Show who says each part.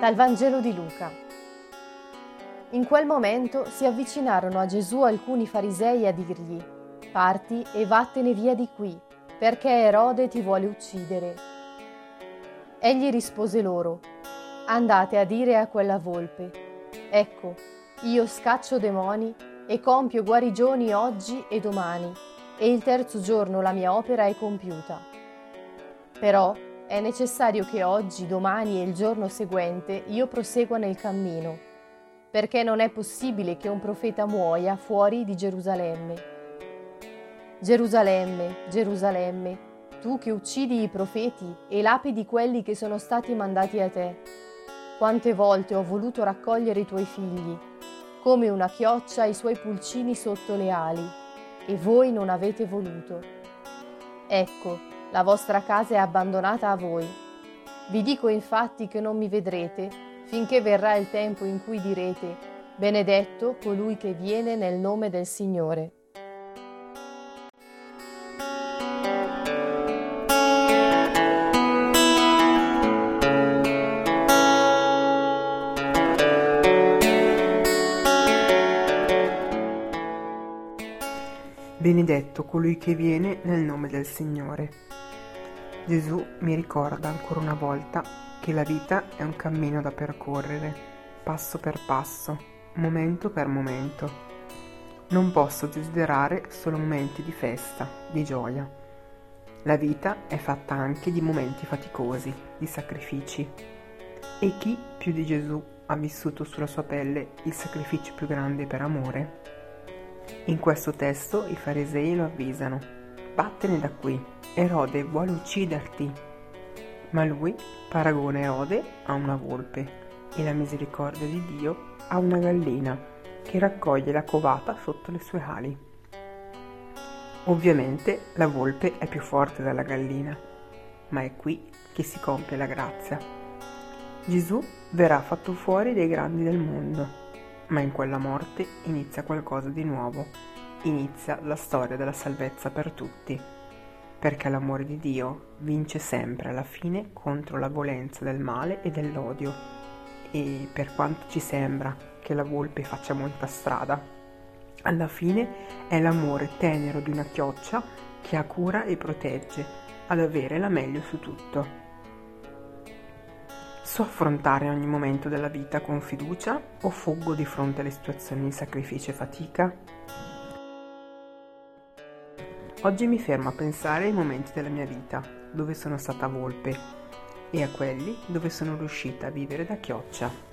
Speaker 1: Dal Vangelo di Luca. In quel momento si avvicinarono a Gesù alcuni farisei a dirgli, Parti e vattene via di qui, perché Erode ti vuole uccidere. Egli rispose loro, Andate a dire a quella volpe, Ecco, io scaccio demoni e compio guarigioni oggi e domani, e il terzo giorno la mia opera è compiuta. Però è necessario che oggi, domani e il giorno seguente io prosegua nel cammino, perché non è possibile che un profeta muoia fuori di Gerusalemme. Gerusalemme, Gerusalemme, tu che uccidi i profeti e lapidi quelli che sono stati mandati a te. Quante volte ho voluto raccogliere i tuoi figli, come una chioccia i suoi pulcini sotto le ali, e voi non avete voluto. Ecco, la vostra casa è abbandonata a voi. Vi dico infatti che non mi vedrete finché verrà il tempo in cui direte, benedetto colui che viene nel nome del Signore.
Speaker 2: Benedetto colui che viene nel nome del Signore. Gesù mi ricorda ancora una volta che la vita è un cammino da percorrere, passo per passo, momento per momento. Non posso desiderare solo momenti di festa, di gioia. La vita è fatta anche di momenti faticosi, di sacrifici. E chi più di Gesù ha vissuto sulla sua pelle il sacrificio più grande per amore? In questo testo i farisei lo avvisano. Vattene da qui, Erode vuole ucciderti. Ma lui paragona Erode a una volpe e la misericordia di Dio a una gallina che raccoglie la covata sotto le sue ali. Ovviamente la volpe è più forte della gallina, ma è qui che si compie la grazia. Gesù verrà fatto fuori dai grandi del mondo ma in quella morte inizia qualcosa di nuovo, inizia la storia della salvezza per tutti, perché l'amore di Dio vince sempre alla fine contro la violenza del male e dell'odio. E per quanto ci sembra che la volpe faccia molta strada, alla fine è l'amore tenero di una chioccia che ha cura e protegge ad avere la meglio su tutto. So affrontare ogni momento della vita con fiducia o fuggo di fronte alle situazioni di sacrificio e fatica? Oggi mi fermo a pensare ai momenti della mia vita dove sono stata volpe e a quelli dove sono riuscita a vivere da chioccia.